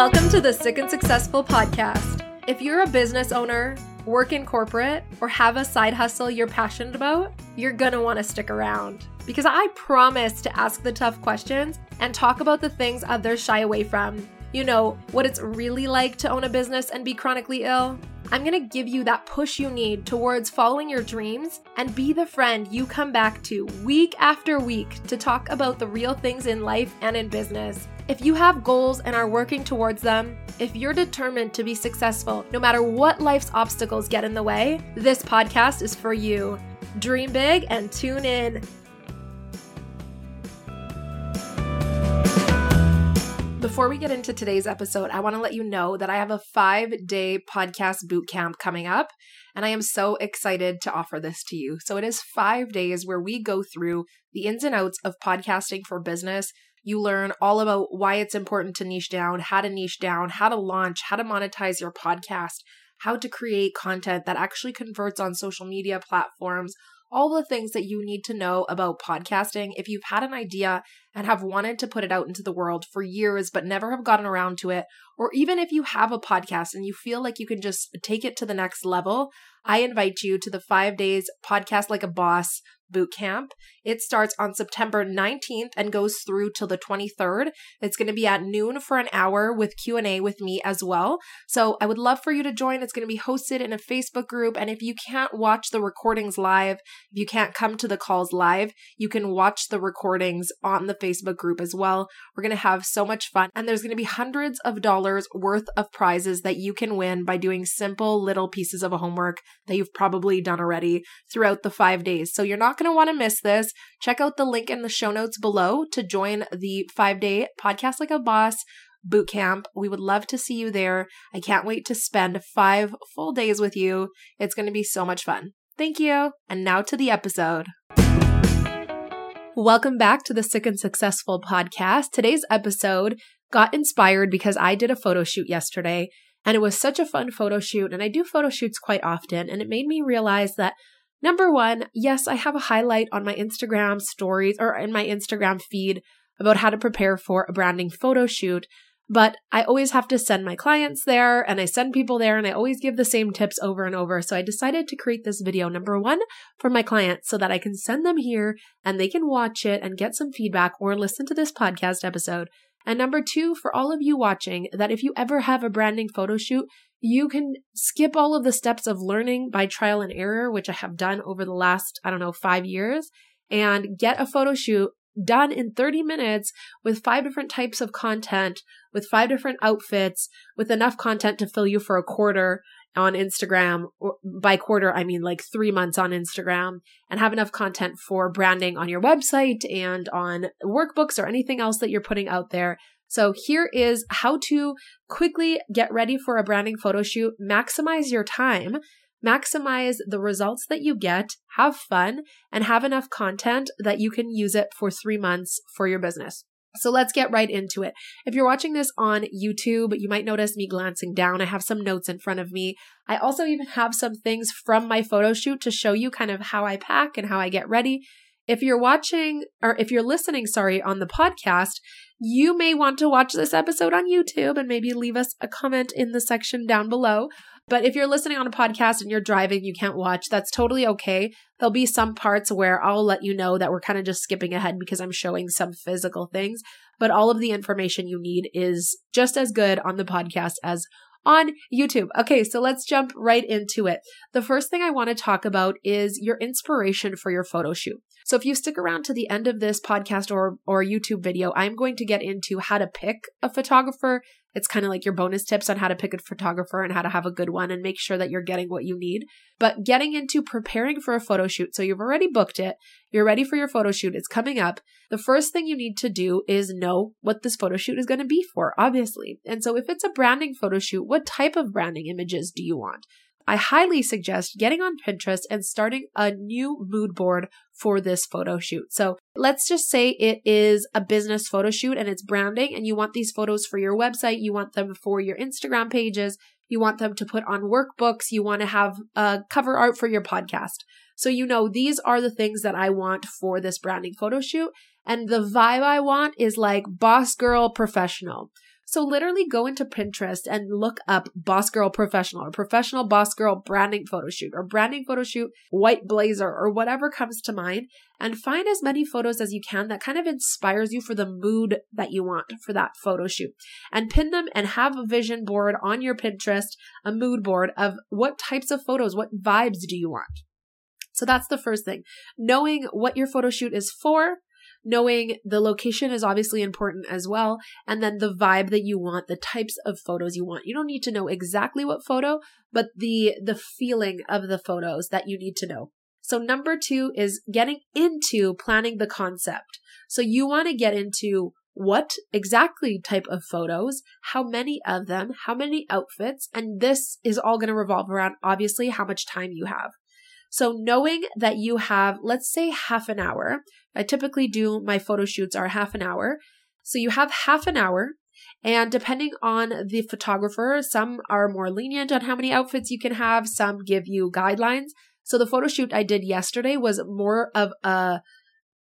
Welcome to the Sick and Successful podcast. If you're a business owner, work in corporate, or have a side hustle you're passionate about, you're gonna wanna stick around. Because I promise to ask the tough questions and talk about the things others shy away from. You know, what it's really like to own a business and be chronically ill. I'm gonna give you that push you need towards following your dreams and be the friend you come back to week after week to talk about the real things in life and in business. If you have goals and are working towards them, if you're determined to be successful, no matter what life's obstacles get in the way, this podcast is for you. Dream big and tune in. Before we get into today's episode, I want to let you know that I have a five day podcast boot camp coming up, and I am so excited to offer this to you. So, it is five days where we go through the ins and outs of podcasting for business you learn all about why it's important to niche down, how to niche down, how to launch, how to monetize your podcast, how to create content that actually converts on social media platforms, all the things that you need to know about podcasting. If you've had an idea and have wanted to put it out into the world for years but never have gotten around to it, or even if you have a podcast and you feel like you can just take it to the next level, I invite you to the five days podcast like a boss boot camp. It starts on September 19th and goes through till the 23rd. It's going to be at noon for an hour with Q&A with me as well. So I would love for you to join. It's going to be hosted in a Facebook group and if you can't watch the recordings live, if you can't come to the calls live, you can watch the recordings on the Facebook group as well. We're going to have so much fun and there's going to be hundreds of dollars worth of prizes that you can win by doing simple little pieces of homework that you've probably done already throughout the 5 days. So you're not going to want to miss this, check out the link in the show notes below to join the five day podcast like a boss boot camp. We would love to see you there. I can't wait to spend five full days with you. It's going to be so much fun. Thank you. And now to the episode. Welcome back to the Sick and Successful podcast. Today's episode got inspired because I did a photo shoot yesterday and it was such a fun photo shoot. And I do photo shoots quite often. And it made me realize that Number one, yes, I have a highlight on my Instagram stories or in my Instagram feed about how to prepare for a branding photo shoot. But I always have to send my clients there and I send people there and I always give the same tips over and over. So I decided to create this video, number one, for my clients so that I can send them here and they can watch it and get some feedback or listen to this podcast episode. And number two, for all of you watching, that if you ever have a branding photo shoot, you can skip all of the steps of learning by trial and error, which I have done over the last, I don't know, five years, and get a photo shoot done in 30 minutes with five different types of content, with five different outfits, with enough content to fill you for a quarter on Instagram. By quarter, I mean like three months on Instagram, and have enough content for branding on your website and on workbooks or anything else that you're putting out there so here is how to quickly get ready for a branding photo shoot, maximize your time, maximize the results that you get, have fun, and have enough content that you can use it for three months for your business. So let's get right into it. If you're watching this on YouTube, you might notice me glancing down. I have some notes in front of me. I also even have some things from my photo shoot to show you kind of how I pack and how I get ready. If you're watching or if you're listening, sorry, on the podcast, you may want to watch this episode on YouTube and maybe leave us a comment in the section down below. But if you're listening on a podcast and you're driving, you can't watch, that's totally okay. There'll be some parts where I'll let you know that we're kind of just skipping ahead because I'm showing some physical things. But all of the information you need is just as good on the podcast as on YouTube. Okay, so let's jump right into it. The first thing I want to talk about is your inspiration for your photo shoot. So if you stick around to the end of this podcast or or YouTube video, I'm going to get into how to pick a photographer. It's kind of like your bonus tips on how to pick a photographer and how to have a good one and make sure that you're getting what you need. But getting into preparing for a photo shoot. So you've already booked it. You're ready for your photo shoot. It's coming up. The first thing you need to do is know what this photo shoot is going to be for, obviously. And so if it's a branding photo shoot, what type of branding images do you want? I highly suggest getting on Pinterest and starting a new mood board for this photo shoot. So let's just say it is a business photo shoot and it's branding and you want these photos for your website, you want them for your Instagram pages, you want them to put on workbooks, you want to have a cover art for your podcast. So you know these are the things that I want for this branding photo shoot. And the vibe I want is like boss girl professional. So literally go into Pinterest and look up boss girl professional or professional boss girl branding photo shoot or branding photo shoot white blazer or whatever comes to mind and find as many photos as you can that kind of inspires you for the mood that you want for that photo shoot and pin them and have a vision board on your Pinterest, a mood board of what types of photos, what vibes do you want? So that's the first thing. Knowing what your photo shoot is for, knowing the location is obviously important as well, and then the vibe that you want, the types of photos you want. You don't need to know exactly what photo, but the the feeling of the photos that you need to know. So number 2 is getting into planning the concept. So you want to get into what exactly type of photos, how many of them, how many outfits, and this is all going to revolve around obviously how much time you have. So knowing that you have, let's say half an hour, I typically do my photo shoots are half an hour. So you have half an hour and depending on the photographer, some are more lenient on how many outfits you can have, some give you guidelines. So the photo shoot I did yesterday was more of a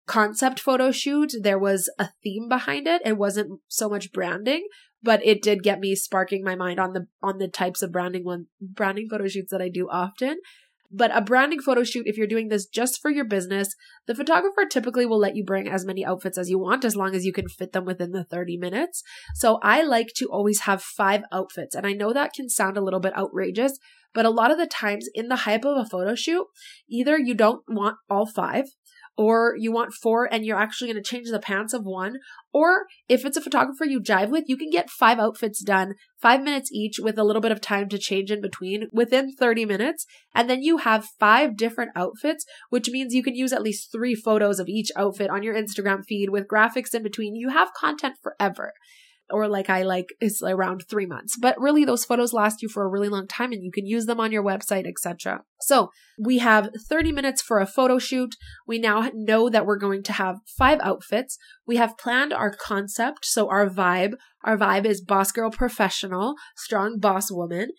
concept photo shoot. There was a theme behind it. It wasn't so much branding, but it did get me sparking my mind on the on the types of branding one branding photo shoots that I do often. But a branding photo shoot, if you're doing this just for your business, the photographer typically will let you bring as many outfits as you want as long as you can fit them within the 30 minutes. So I like to always have five outfits. And I know that can sound a little bit outrageous, but a lot of the times in the hype of a photo shoot, either you don't want all five or you want four and you're actually going to change the pants of one. Or if it's a photographer you jive with, you can get five outfits done, five minutes each with a little bit of time to change in between within 30 minutes. And then you have five different outfits, which means you can use at least three photos of each outfit on your Instagram feed with graphics in between. You have content forever or like I like is around three months. But really, those photos last you for a really long time and you can use them on your website, etc. So we have 30 minutes for a photo shoot. We now know that we're going to have five outfits. We have planned our concept. So our vibe, our vibe is boss girl professional, strong boss woman.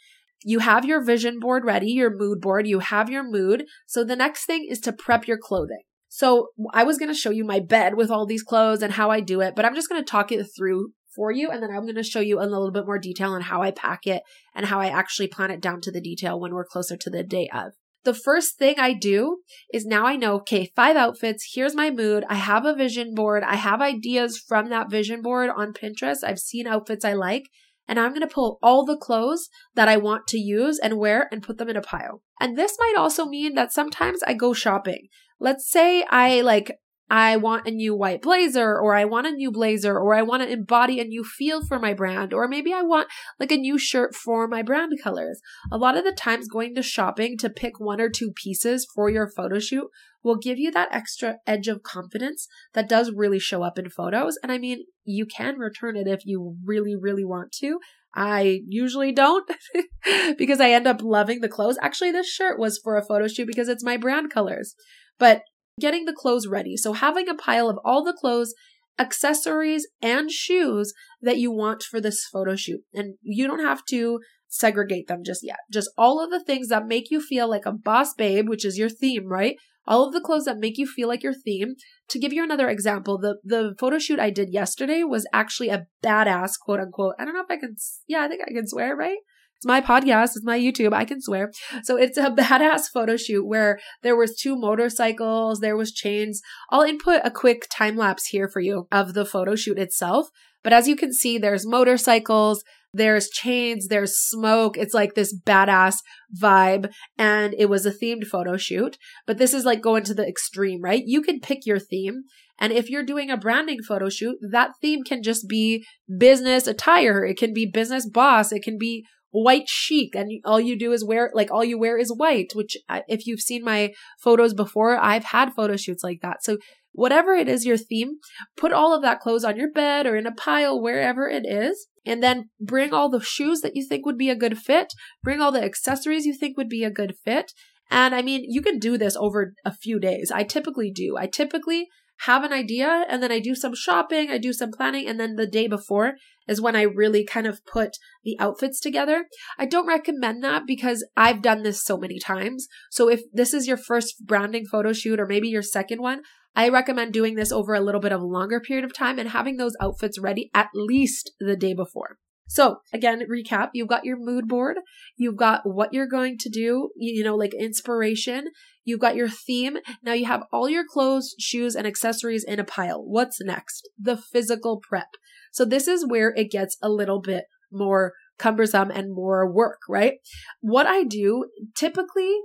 You have your vision board ready, your mood board, you have your mood. So the next thing is to prep your clothing. So I was going to show you my bed with all these clothes and how I do it, but I'm just going to talk it through for you. And then I'm going to show you in a little bit more detail on how I pack it and how I actually plan it down to the detail when we're closer to the day of. The first thing I do is now I know, okay, five outfits. Here's my mood. I have a vision board. I have ideas from that vision board on Pinterest. I've seen outfits I like and I'm going to pull all the clothes that I want to use and wear and put them in a pile. And this might also mean that sometimes I go shopping. Let's say I like I want a new white blazer, or I want a new blazer, or I want to embody a new feel for my brand, or maybe I want like a new shirt for my brand colors. A lot of the times, going to shopping to pick one or two pieces for your photo shoot will give you that extra edge of confidence that does really show up in photos. And I mean, you can return it if you really, really want to. I usually don't because I end up loving the clothes. Actually, this shirt was for a photo shoot because it's my brand colors. But getting the clothes ready. So having a pile of all the clothes, accessories, and shoes that you want for this photo shoot. And you don't have to segregate them just yet. Just all of the things that make you feel like a boss babe, which is your theme, right? All of the clothes that make you feel like your theme. To give you another example, the the photo shoot I did yesterday was actually a badass quote unquote. I don't know if I can yeah, I think I can swear, right? It's my podcast. It's my YouTube. I can swear. So it's a badass photo shoot where there was two motorcycles. There was chains. I'll input a quick time lapse here for you of the photo shoot itself. But as you can see, there's motorcycles, there's chains, there's smoke. It's like this badass vibe. And it was a themed photo shoot. But this is like going to the extreme, right? You can pick your theme. And if you're doing a branding photo shoot, that theme can just be business attire. It can be business boss. It can be white chic and all you do is wear like all you wear is white which uh, if you've seen my photos before i've had photo shoots like that. So whatever it is your theme put all of that clothes on your bed or in a pile wherever it is and then bring all the shoes that you think would be a good fit bring all the accessories you think would be a good fit. And i mean you can do this over a few days. I typically do. I typically have an idea and then I do some shopping, I do some planning, and then the day before is when I really kind of put the outfits together. I don't recommend that because I've done this so many times. So if this is your first branding photo shoot or maybe your second one, I recommend doing this over a little bit of a longer period of time and having those outfits ready at least the day before. So again, recap, you've got your mood board, you've got what you're going to do, you know, like inspiration, you've got your theme. Now you have all your clothes, shoes, and accessories in a pile. What's next? The physical prep. So this is where it gets a little bit more cumbersome and more work, right? What I do typically,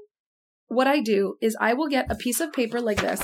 what I do is I will get a piece of paper like this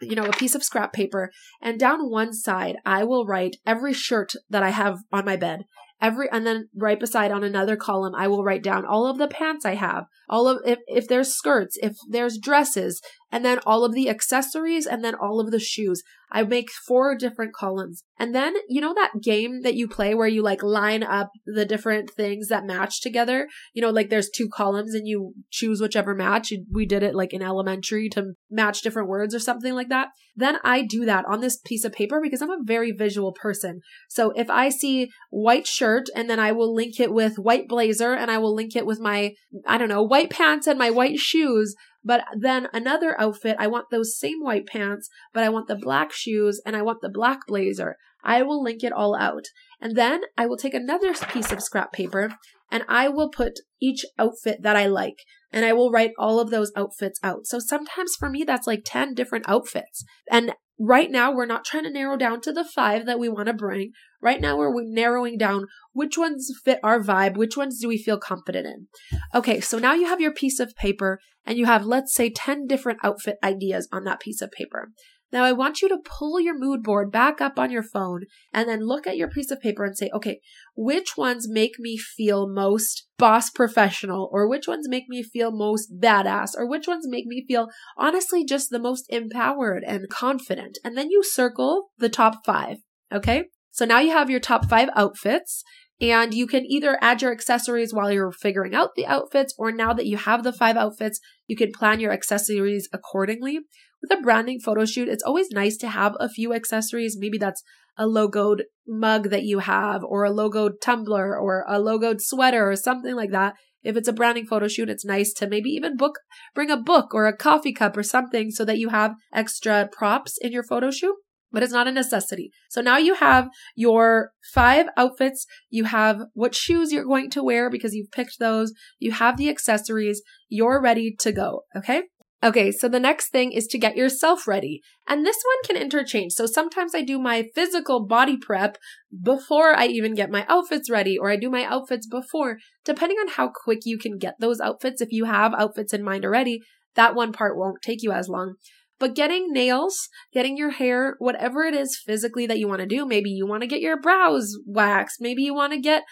you know, a piece of scrap paper, and down one side, I will write every shirt that I have on my bed. Every, and then right beside on another column, I will write down all of the pants I have, all of, if, if there's skirts, if there's dresses, and then all of the accessories, and then all of the shoes. I make four different columns. And then, you know, that game that you play where you like line up the different things that match together? You know, like there's two columns and you choose whichever match. We did it like in elementary to match different words or something like that. Then I do that on this piece of paper because I'm a very visual person. So if I see white shirt and then I will link it with white blazer and I will link it with my, I don't know, white pants and my white shoes, but then another outfit, I want those same white pants, but I want the black shoes and I want the black blazer. I will link it all out. And then I will take another piece of scrap paper and I will put each outfit that I like and I will write all of those outfits out. So sometimes for me, that's like 10 different outfits. And right now, we're not trying to narrow down to the five that we want to bring. Right now, we're narrowing down which ones fit our vibe, which ones do we feel confident in. Okay, so now you have your piece of paper and you have, let's say, 10 different outfit ideas on that piece of paper. Now I want you to pull your mood board back up on your phone and then look at your piece of paper and say, okay, which ones make me feel most boss professional or which ones make me feel most badass or which ones make me feel honestly just the most empowered and confident. And then you circle the top five. Okay. So now you have your top five outfits and you can either add your accessories while you're figuring out the outfits, or now that you have the five outfits, you can plan your accessories accordingly with a branding photo shoot, it's always nice to have a few accessories. Maybe that's a logoed mug that you have, or a logoed tumbler, or a logoed sweater, or something like that. If it's a branding photo shoot, it's nice to maybe even book, bring a book or a coffee cup or something so that you have extra props in your photo shoot but it's not a necessity. So now you have your five outfits. You have what shoes you're going to wear because you've picked those. You have the accessories. You're ready to go. Okay. Okay, so the next thing is to get yourself ready. And this one can interchange. So sometimes I do my physical body prep before I even get my outfits ready, or I do my outfits before, depending on how quick you can get those outfits. If you have outfits in mind already, that one part won't take you as long. But getting nails, getting your hair, whatever it is physically that you want to do, maybe you want to get your brows waxed, maybe you want to get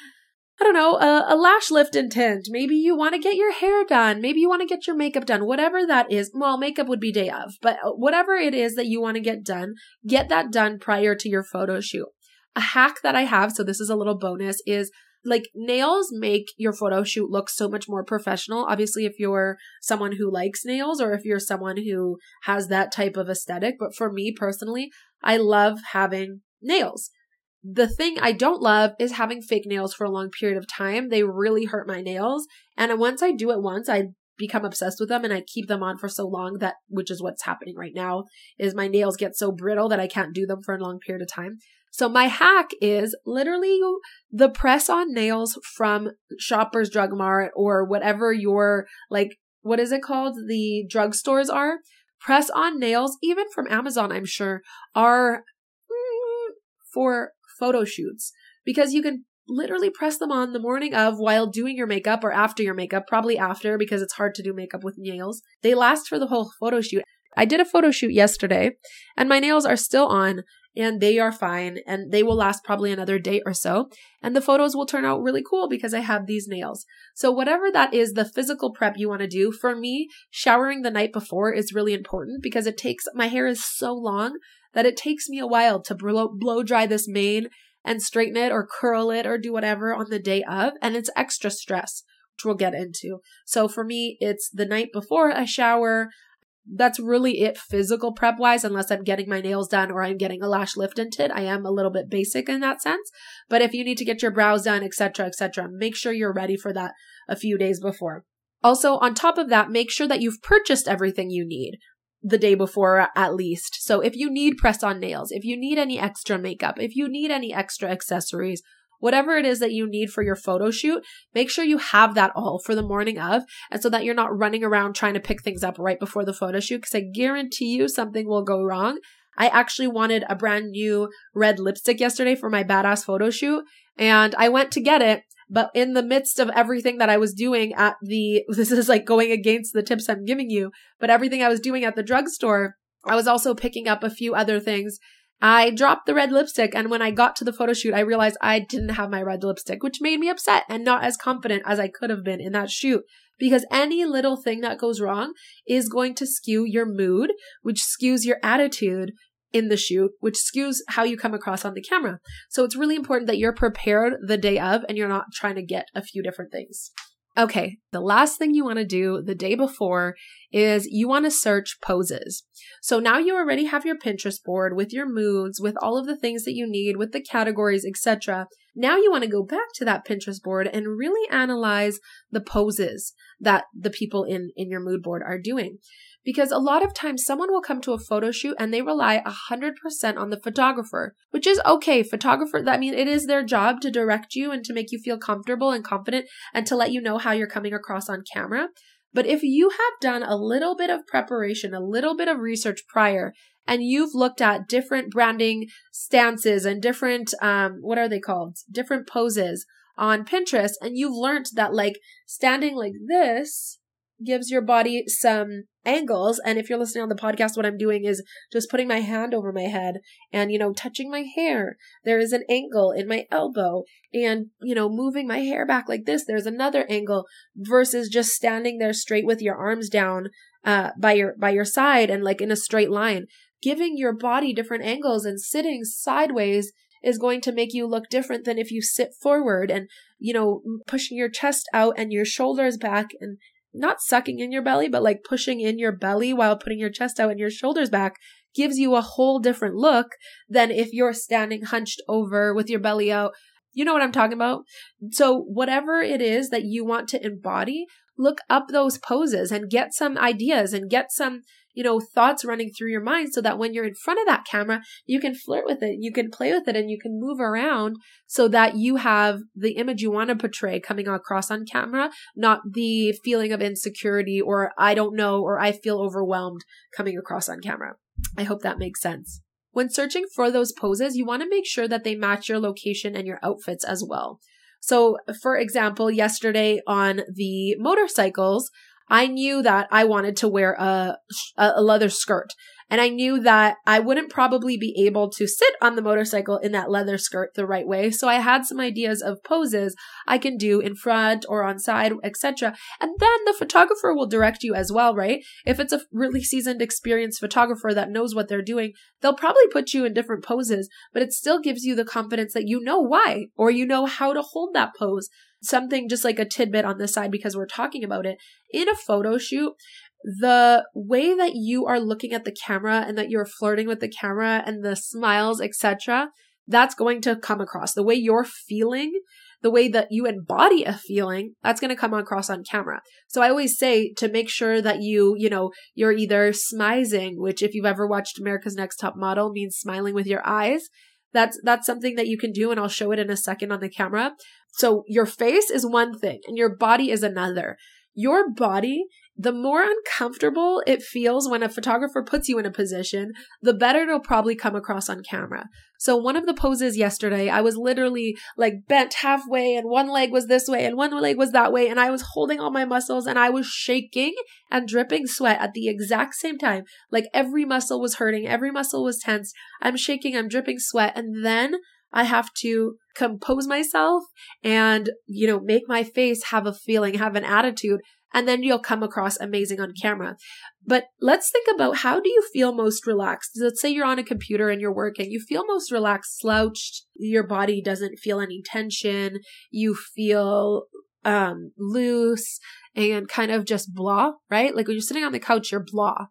I don't know, a, a, lash lift and tint. Maybe you want to get your hair done. Maybe you want to get your makeup done. Whatever that is. Well, makeup would be day of, but uh, whatever it is that you want to get done, get that done prior to your photo shoot. A hack that I have, so this is a little bonus, is like nails make your photo shoot look so much more professional. Obviously, if you're someone who likes nails or if you're someone who has that type of aesthetic. But for me personally, I love having nails. The thing I don't love is having fake nails for a long period of time. They really hurt my nails. And once I do it once, I become obsessed with them and I keep them on for so long that, which is what's happening right now, is my nails get so brittle that I can't do them for a long period of time. So my hack is literally the press on nails from Shoppers Drug Mart or whatever your like what is it called? The drugstores are. Press on nails, even from Amazon, I'm sure, are mm, for photo shoots because you can literally press them on the morning of while doing your makeup or after your makeup, probably after because it's hard to do makeup with nails. They last for the whole photo shoot. I did a photo shoot yesterday and my nails are still on and they are fine and they will last probably another day or so. And the photos will turn out really cool because I have these nails. So whatever that is, the physical prep you want to do, for me, showering the night before is really important because it takes, my hair is so long that it takes me a while to blow, blow dry this mane and straighten it or curl it or do whatever on the day of. And it's extra stress, which we'll get into. So for me, it's the night before I shower. That's really it physical prep wise, unless I'm getting my nails done or I'm getting a lash lift tint. I am a little bit basic in that sense. But if you need to get your brows done, etc., etc., make sure you're ready for that a few days before. Also, on top of that, make sure that you've purchased everything you need. The day before at least. So if you need press on nails, if you need any extra makeup, if you need any extra accessories, whatever it is that you need for your photo shoot, make sure you have that all for the morning of. And so that you're not running around trying to pick things up right before the photo shoot. Cause I guarantee you something will go wrong. I actually wanted a brand new red lipstick yesterday for my badass photo shoot. And I went to get it but in the midst of everything that I was doing at the, this is like going against the tips I'm giving you, but everything I was doing at the drugstore, I was also picking up a few other things. I dropped the red lipstick, and when I got to the photo shoot, I realized I didn't have my red lipstick, which made me upset and not as confident as I could have been in that shoot. Because any little thing that goes wrong is going to skew your mood, which skews your attitude, in the shoot, which skews how you come across on the camera. So it's really important that you're prepared the day of and you're not trying to get a few different things. Okay, the last thing you want to do the day before is you want to search poses. So now you already have your Pinterest board with your moods, with all of the things that you need, with the categories, etc. Now you want to go back to that Pinterest board and really analyze the poses that the people in in your mood board are doing because a lot of times someone will come to a photo shoot and they rely 100% on the photographer, which is okay. Photographer, I mean, it is their job to direct you and to make you feel comfortable and confident and to let you know how you're coming across on camera. But if you have done a little bit of preparation, a little bit of research prior, and you've looked at different branding stances and different, um, what are they called? Different poses on Pinterest, and you've learned that like standing like this gives your body some angles. And if you're listening on the podcast, what I'm doing is just putting my hand over my head and, you know, touching my hair. There is an angle in my elbow and, you know, moving my hair back like this. There's another angle versus just standing there straight with your arms down, uh, by your, by your side and like in a straight line. Giving your body different angles and sitting sideways is going to make you look different than if you sit forward and, you know, pushing your chest out and your shoulders back and not sucking in your belly, but like pushing in your belly while putting your chest out and your shoulders back gives you a whole different look than if you're standing hunched over with your belly out. You know what I'm talking about? So, whatever it is that you want to embody, look up those poses and get some ideas and get some you know, thoughts running through your mind so that when you're in front of that camera, you can flirt with it, you can play with it, and you can move around so that you have the image you want to portray coming across on camera, not the feeling of insecurity or I don't know or I feel overwhelmed coming across on camera. I hope that makes sense. When searching for those poses, you want to make sure that they match your location and your outfits as well. So, for example, yesterday on the motorcycles, I knew that I wanted to wear a, a leather skirt. And I knew that I wouldn't probably be able to sit on the motorcycle in that leather skirt the right way. So I had some ideas of poses I can do in front or on side, etc. And then the photographer will direct you as well, right? If it's a really seasoned, experienced photographer that knows what they're doing, they'll probably put you in different poses, but it still gives you the confidence that you know why or you know how to hold that pose something just like a tidbit on the side because we're talking about it. In a photo shoot the way that you are looking at the camera and that you're flirting with the camera and the smiles etc that's going to come across. The way you're feeling the way that you embody a feeling that's going to come across on camera. So i always say to make sure that you you know you're either smizing which if you've ever watched america's next top model means smiling with your eyes that's that's something that you can do and I'll show it in a second on the camera. So your face is one thing and your body is another. Your body, the more uncomfortable it feels when a photographer puts you in a position, the better it'll probably come across on camera. So one of the poses yesterday, I was literally like bent halfway and one leg was this way and one leg was that way and I was holding all my muscles and I was shaking and dripping sweat at the exact same time. Like every muscle was hurting, every muscle was tense. I'm shaking, I'm dripping sweat and then I have to compose myself and, you know, make my face have a feeling, have an attitude, and then you'll come across amazing on camera. But let's think about how do you feel most relaxed? Let's say you're on a computer and you're working. You feel most relaxed, slouched. Your body doesn't feel any tension. You feel um, loose and kind of just blah, right? Like when you're sitting on the couch, you're blah.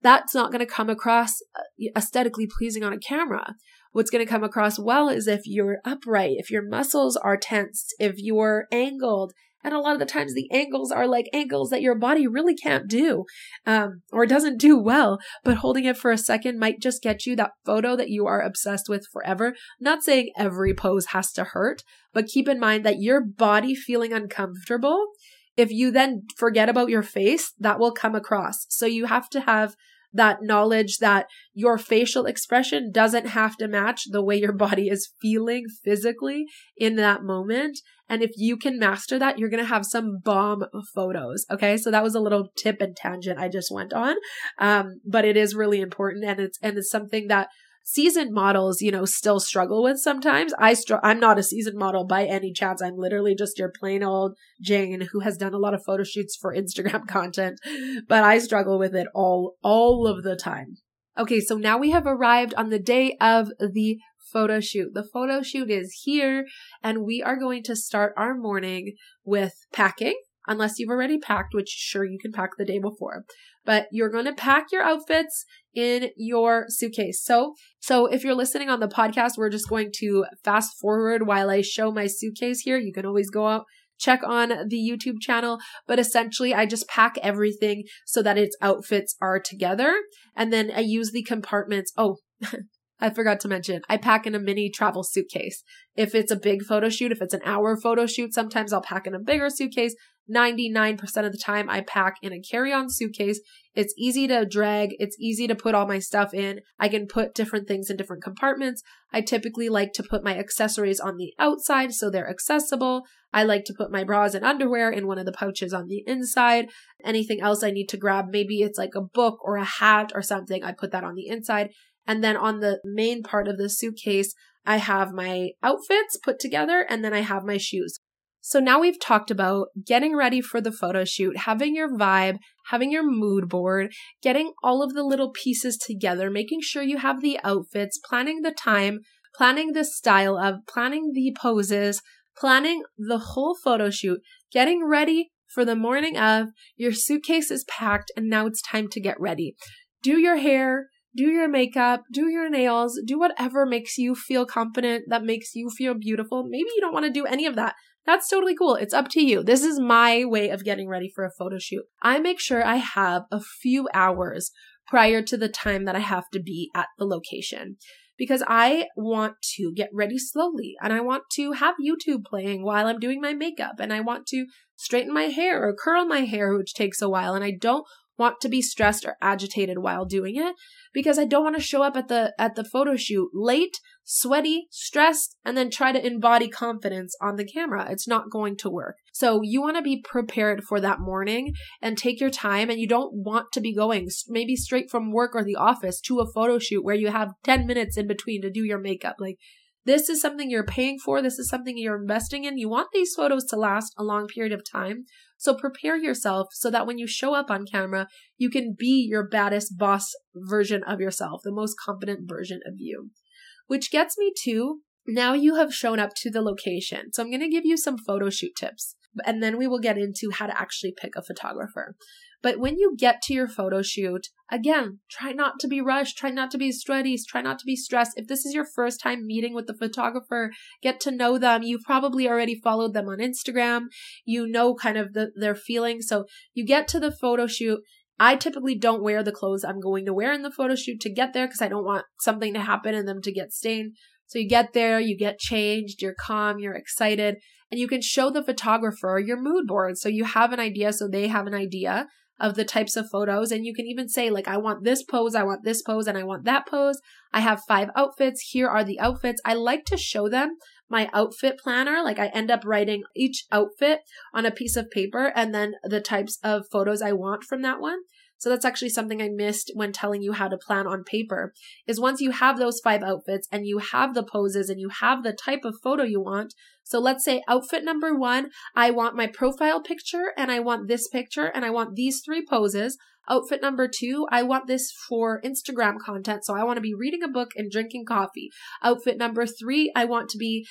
That's not going to come across uh, aesthetically pleasing on a camera what's going to come across well is if you're upright, if your muscles are tensed, if you're angled, And a lot of the times the angles are like angles that your body really can't do um, or doesn't do well. But holding it for a second might just get you that photo that you are obsessed with forever. Not saying every pose has to hurt, but keep in mind that your body feeling uncomfortable if you then forget about your face, that will come across. So you have to have that knowledge that your facial expression doesn't have to match the way your body is feeling physically in that moment. And if you can master that, you're going to have some bomb photos. Okay. So that was a little tip and tangent I just went on. Um, but it is really important and it's, and it's something that seasoned models, you know, still struggle with sometimes. I str- I'm not a seasoned model by any chance. I'm literally just your plain old Jane who has done a lot of photo shoots for Instagram content, but I struggle with it all all of the time. Okay, so now we have arrived on the day of the photo shoot. The photo shoot is here and we are going to start our morning with packing unless you've already packed, which sure you can pack the day before. But you're going to pack your outfits in your suitcase. So, so if you're listening on the podcast, we're just going to fast forward while I show my suitcase here. You can always go out check on the YouTube channel. But essentially, I just pack everything so that its outfits are together. And then I use the compartments. Oh, I forgot to mention, I pack in a mini travel suitcase. If it's a big photo shoot, if it's an hour photo shoot, sometimes I'll pack in a bigger suitcase. 99% of the time, I pack in a carry on suitcase. It's easy to drag. It's easy to put all my stuff in. I can put different things in different compartments. I typically like to put my accessories on the outside so they're accessible. I like to put my bras and underwear in one of the pouches on the inside. Anything else I need to grab, maybe it's like a book or a hat or something, I put that on the inside. And then on the main part of the suitcase, I have my outfits put together and then I have my shoes. So now we've talked about getting ready for the photo shoot, having your vibe, having your mood board, getting all of the little pieces together, making sure you have the outfits, planning the time, planning the style of, planning the poses, planning the whole photo shoot, getting ready for the morning of, your suitcase is packed and now it's time to get ready. Do your hair, do your makeup, do your nails, do whatever makes you feel confident, that makes you feel beautiful. Maybe you don't want to do any of that. That's totally cool. It's up to you. This is my way of getting ready for a photo shoot. I make sure I have a few hours prior to the time that I have to be at the location because I want to get ready slowly and I want to have YouTube playing while I'm doing my makeup and I want to straighten my hair or curl my hair, which takes a while. And I don't want to be stressed or agitated while doing it because I don't want to show up at the at the photo shoot late, sweaty, stressed and then try to embody confidence on the camera. It's not going to work. So you want to be prepared for that morning and take your time and you don't want to be going maybe straight from work or the office to a photo shoot where you have 10 minutes in between to do your makeup. Like this is something you're paying for. This is something you're investing in. You want these photos to last a long period of time. So prepare yourself so that when you show up on camera, you can be your baddest boss version of yourself, the most confident version of you. Which gets me to now you have shown up to the location. So I'm going to give you some photo shoot tips and then we will get into how to actually pick a photographer. But when you get to your photo shoot, again, try not to be rushed, try not to be sweaty, try not to be stressed. If this is your first time meeting with the photographer, get to know them. You've probably already followed them on Instagram. You know kind of the, their feelings. So you get to the photo shoot. I typically don't wear the clothes I'm going to wear in the photo shoot to get there because I don't want something to happen and them to get stained. So you get there, you get changed, you're calm, you're excited, and you can show the photographer your mood board. So you have an idea, so they have an idea of the types of photos. And you can even say, like, I want this pose, I want this pose, and I want that pose. I have five outfits. Here are the outfits. I like to show them my outfit planner. Like, I end up writing each outfit on a piece of paper and then the types of photos I want from that one. So that's actually something I missed when telling you how to plan on paper is once you have those five outfits and you have the poses and you have the type of photo you want. So let's say outfit number one, I want my profile picture and I want this picture and I want these three poses. Outfit number two, I want this for Instagram content. So I want to be reading a book and drinking coffee. Outfit number three, I want to be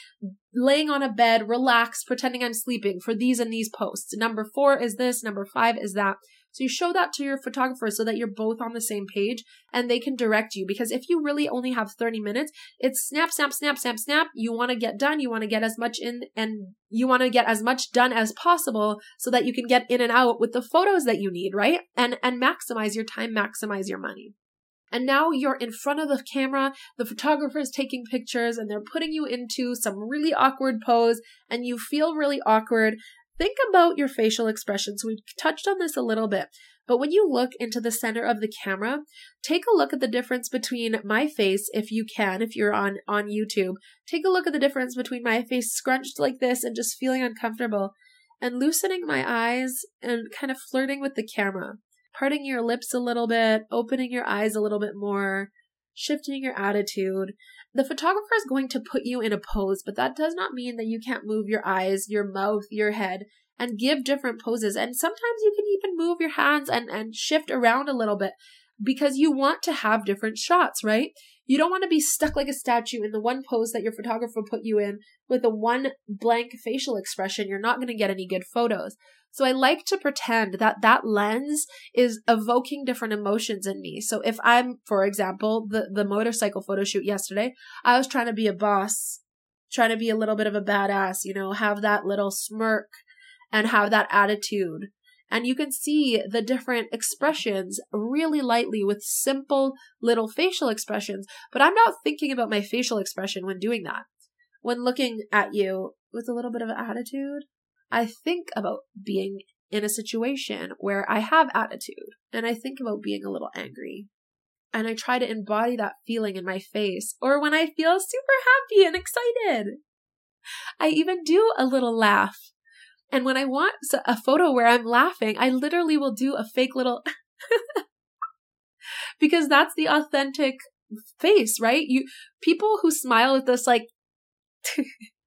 laying on a bed, relaxed, pretending I'm sleeping for these and these posts. Number four is this. Number five is that. So you show that to your photographer so that you're both on the same page and they can direct you. Because if you really only have 30 minutes, it's snap, snap, snap, snap, snap. You want to get done. You want to get as much in and you want to get as much done as possible so that you can get in and out with the photos that you need, right? And, and maximize your time, maximize your money. And now you're in front of the camera, the photographer is taking pictures and they're putting you into some really awkward pose and you feel really awkward. Think about your facial expressions. We touched on this a little bit, but when you look into the center of the camera, take a look at the difference between my face, if you can, if you're on, on YouTube. Take a look at the difference between my face scrunched like this and just feeling uncomfortable and loosening my eyes and kind of flirting with the camera parting your lips a little bit, opening your eyes a little bit more, shifting your attitude. The photographer is going to put you in a pose, but that does not mean that you can't move your eyes, your mouth, your head, and give different poses. And sometimes you can even move your hands and, and shift around a little bit because you want to have different shots, right? You don't want to be stuck like a statue in the one pose that your photographer put you in with a one blank facial expression. You're not going to get any good photos. So I like to pretend that that lens is evoking different emotions in me. So if I'm, for example, the, the motorcycle photo shoot yesterday, I was trying to be a boss, trying to be a little bit of a badass, you know, have that little smirk and have that attitude. And you can see the different expressions really lightly with simple little facial expressions. But I'm not thinking about my facial expression when doing that. When looking at you with a little bit of attitude, I think about being in a situation where I have attitude and I think about being a little angry. And I try to embody that feeling in my face or when I feel super happy and excited. I even do a little laugh and when I want a photo where I'm laughing, I literally will do a fake little because that's the authentic face, right? You people who smile with this like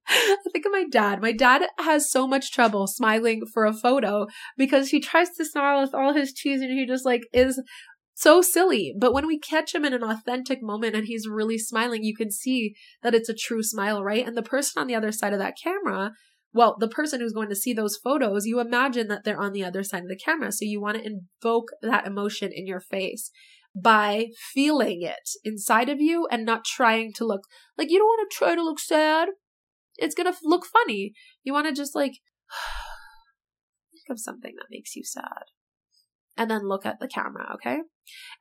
I think of my dad. My dad has so much trouble smiling for a photo because he tries to smile with all his cheese and he just like is so silly. But when we catch him in an authentic moment and he's really smiling, you can see that it's a true smile, right? And the person on the other side of that camera well, the person who's going to see those photos, you imagine that they're on the other side of the camera. So you want to invoke that emotion in your face by feeling it inside of you and not trying to look like you don't want to try to look sad. It's going to look funny. You want to just like think of something that makes you sad and then look at the camera, okay?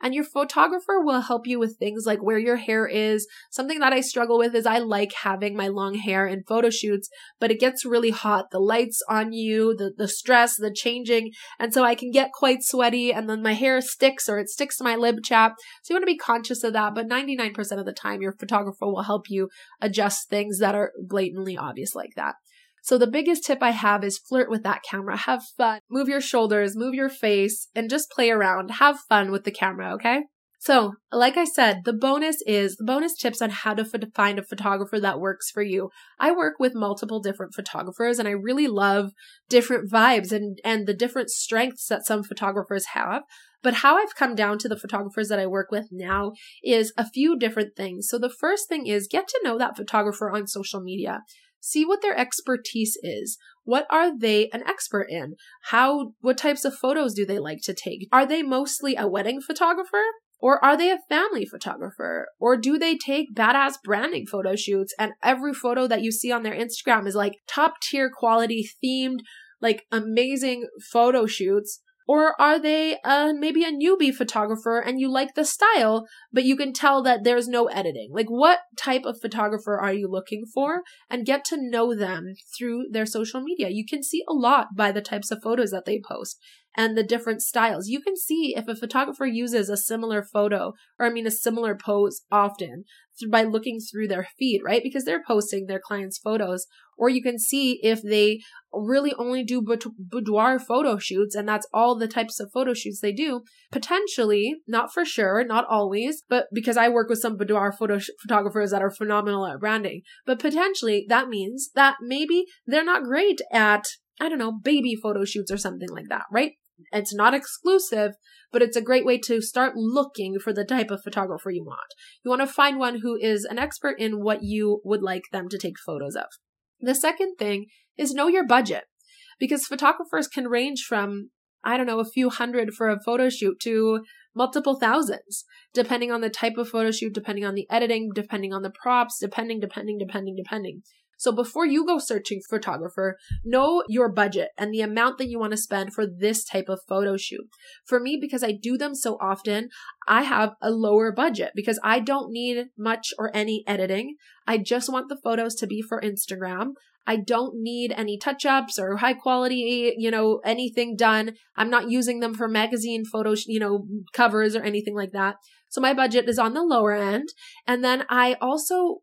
And your photographer will help you with things like where your hair is. Something that I struggle with is I like having my long hair in photo shoots, but it gets really hot. The lights on you, the, the stress, the changing. And so I can get quite sweaty and then my hair sticks or it sticks to my lip chap. So you want to be conscious of that. But 99% of the time, your photographer will help you adjust things that are blatantly obvious like that. So the biggest tip I have is flirt with that camera. Have fun. Move your shoulders, move your face, and just play around. Have fun with the camera, okay? So, like I said, the bonus is the bonus tips on how to f- find a photographer that works for you. I work with multiple different photographers and I really love different vibes and, and the different strengths that some photographers have. But how I've come down to the photographers that I work with now is a few different things. So the first thing is get to know that photographer on social media. See what their expertise is. What are they an expert in? How, what types of photos do they like to take? Are they mostly a wedding photographer? Or are they a family photographer? Or do they take badass branding photo shoots and every photo that you see on their Instagram is like top tier quality themed, like amazing photo shoots? Or are they uh, maybe a newbie photographer and you like the style, but you can tell that there's no editing? Like, what type of photographer are you looking for? And get to know them through their social media. You can see a lot by the types of photos that they post and the different styles. You can see if a photographer uses a similar photo or I mean a similar pose often by looking through their feed, right? Because they're posting their clients' photos. Or you can see if they really only do boudoir photo shoots and that's all the types of photo shoots they do. Potentially, not for sure, not always, but because I work with some boudoir photo sh- photographers that are phenomenal at branding, but potentially that means that maybe they're not great at I don't know, baby photo shoots or something like that, right? It's not exclusive, but it's a great way to start looking for the type of photographer you want. You want to find one who is an expert in what you would like them to take photos of. The second thing is know your budget because photographers can range from I don't know, a few hundred for a photo shoot to multiple thousands, depending on the type of photo shoot, depending on the editing, depending on the props, depending, depending, depending, depending. So before you go searching photographer, know your budget and the amount that you want to spend for this type of photo shoot. For me, because I do them so often, I have a lower budget because I don't need much or any editing. I just want the photos to be for Instagram. I don't need any touch ups or high quality, you know, anything done. I'm not using them for magazine photos, you know, covers or anything like that. So my budget is on the lower end. And then I also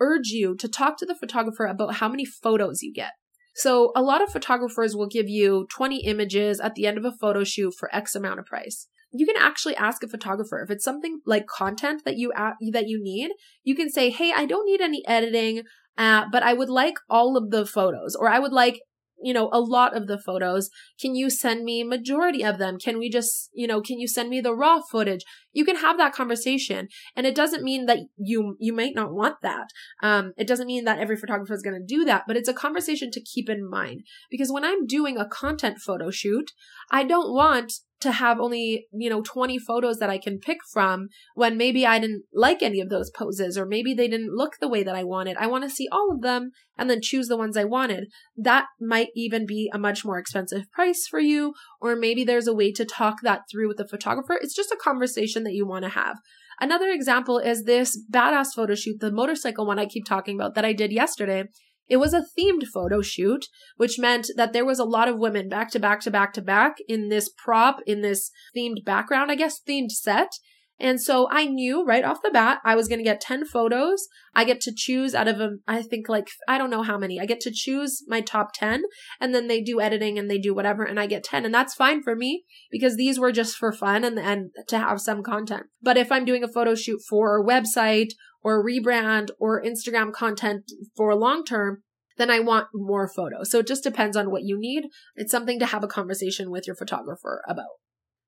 urge you to talk to the photographer about how many photos you get. So a lot of photographers will give you 20 images at the end of a photo shoot for X amount of price. You can actually ask a photographer if it's something like content that you that you need. You can say, "Hey, I don't need any editing, uh, but I would like all of the photos, or I would like you know, a lot of the photos. Can you send me majority of them? Can we just, you know, can you send me the raw footage? You can have that conversation. And it doesn't mean that you, you might not want that. Um, it doesn't mean that every photographer is going to do that, but it's a conversation to keep in mind. Because when I'm doing a content photo shoot, I don't want to have only, you know, 20 photos that I can pick from when maybe I didn't like any of those poses or maybe they didn't look the way that I wanted. I want to see all of them and then choose the ones I wanted. That might even be a much more expensive price for you, or maybe there's a way to talk that through with the photographer. It's just a conversation that you want to have. Another example is this badass photo shoot, the motorcycle one I keep talking about that I did yesterday. It was a themed photo shoot, which meant that there was a lot of women back to back to back to back in this prop, in this themed background, I guess, themed set. And so I knew right off the bat I was going to get 10 photos. I get to choose out of a, I think like, I don't know how many. I get to choose my top 10 and then they do editing and they do whatever and I get 10. And that's fine for me because these were just for fun and, and to have some content. But if I'm doing a photo shoot for a website or rebrand or Instagram content for long term, then I want more photos. So it just depends on what you need. It's something to have a conversation with your photographer about.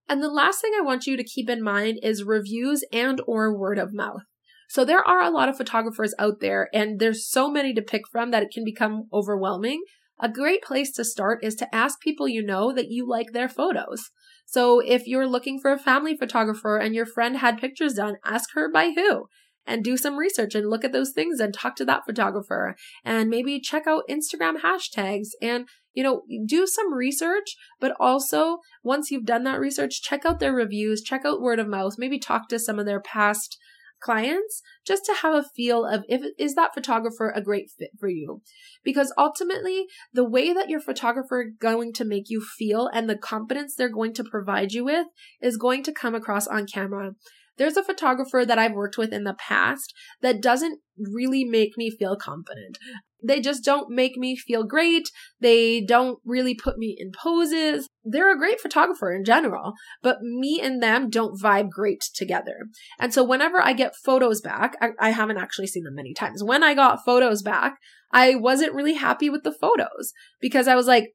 And the last thing I want you to keep in mind is reviews and or word of mouth. So there are a lot of photographers out there and there's so many to pick from that it can become overwhelming. A great place to start is to ask people you know that you like their photos. So if you're looking for a family photographer and your friend had pictures done, ask her by who and do some research and look at those things and talk to that photographer and maybe check out Instagram hashtags and you know, do some research, but also once you've done that research, check out their reviews, check out word of mouth, maybe talk to some of their past clients just to have a feel of if is that photographer a great fit for you because ultimately the way that your photographer going to make you feel and the confidence they're going to provide you with is going to come across on camera there's a photographer that I've worked with in the past that doesn't really make me feel confident. They just don't make me feel great. They don't really put me in poses. They're a great photographer in general, but me and them don't vibe great together. And so whenever I get photos back, I, I haven't actually seen them many times. When I got photos back, I wasn't really happy with the photos because I was like,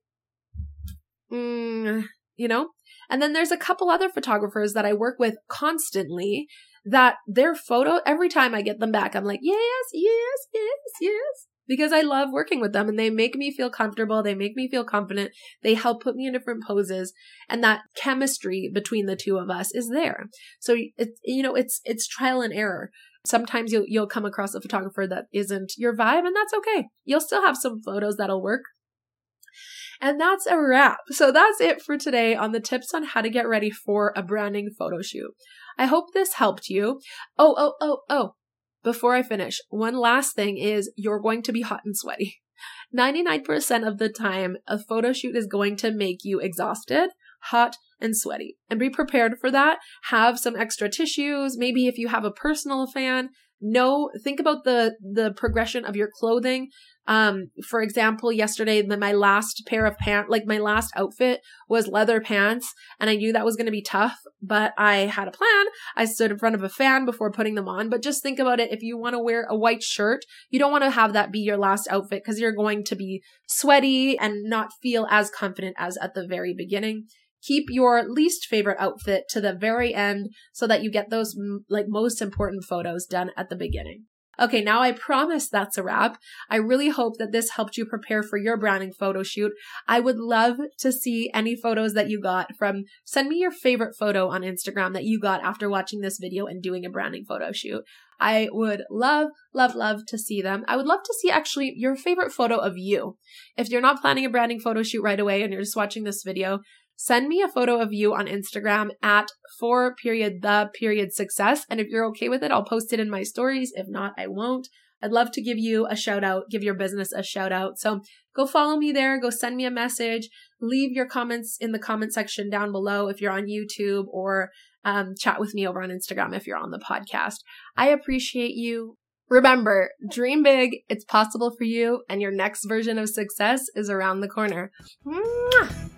mm, you know, and then there's a couple other photographers that I work with constantly that their photo, every time I get them back, I'm like, yes, yes, yes, yes. Because I love working with them and they make me feel comfortable. They make me feel confident. They help put me in different poses and that chemistry between the two of us is there. So it's, you know, it's, it's trial and error. Sometimes you'll, you'll come across a photographer that isn't your vibe and that's okay. You'll still have some photos that'll work. And that's a wrap. So that's it for today on the tips on how to get ready for a branding photo shoot. I hope this helped you. Oh, oh, oh, oh. Before I finish, one last thing is you're going to be hot and sweaty. 99% of the time, a photo shoot is going to make you exhausted, hot, and sweaty. And be prepared for that. Have some extra tissues. Maybe if you have a personal fan, know, think about the, the progression of your clothing. Um, for example, yesterday, my last pair of pants, like my last outfit was leather pants, and I knew that was going to be tough, but I had a plan. I stood in front of a fan before putting them on. But just think about it. If you want to wear a white shirt, you don't want to have that be your last outfit because you're going to be sweaty and not feel as confident as at the very beginning keep your least favorite outfit to the very end so that you get those like most important photos done at the beginning. Okay, now I promise that's a wrap. I really hope that this helped you prepare for your branding photo shoot. I would love to see any photos that you got from, send me your favorite photo on Instagram that you got after watching this video and doing a branding photo shoot. I would love, love, love to see them. I would love to see actually your favorite photo of you. If you're not planning a branding photo shoot right away and you're just watching this video, send me a photo of you on Instagram at for period the period success. And if you're okay with it, I'll post it in my stories. If not, I won't. I'd love to give you a shout out, give your business a shout out. So go follow me there, go send me a message, leave your comments in the comment section down below if you're on YouTube or um, chat with me over on Instagram if you're on the podcast. I appreciate you. Remember, dream big, it's possible for you, and your next version of success is around the corner. Mwah!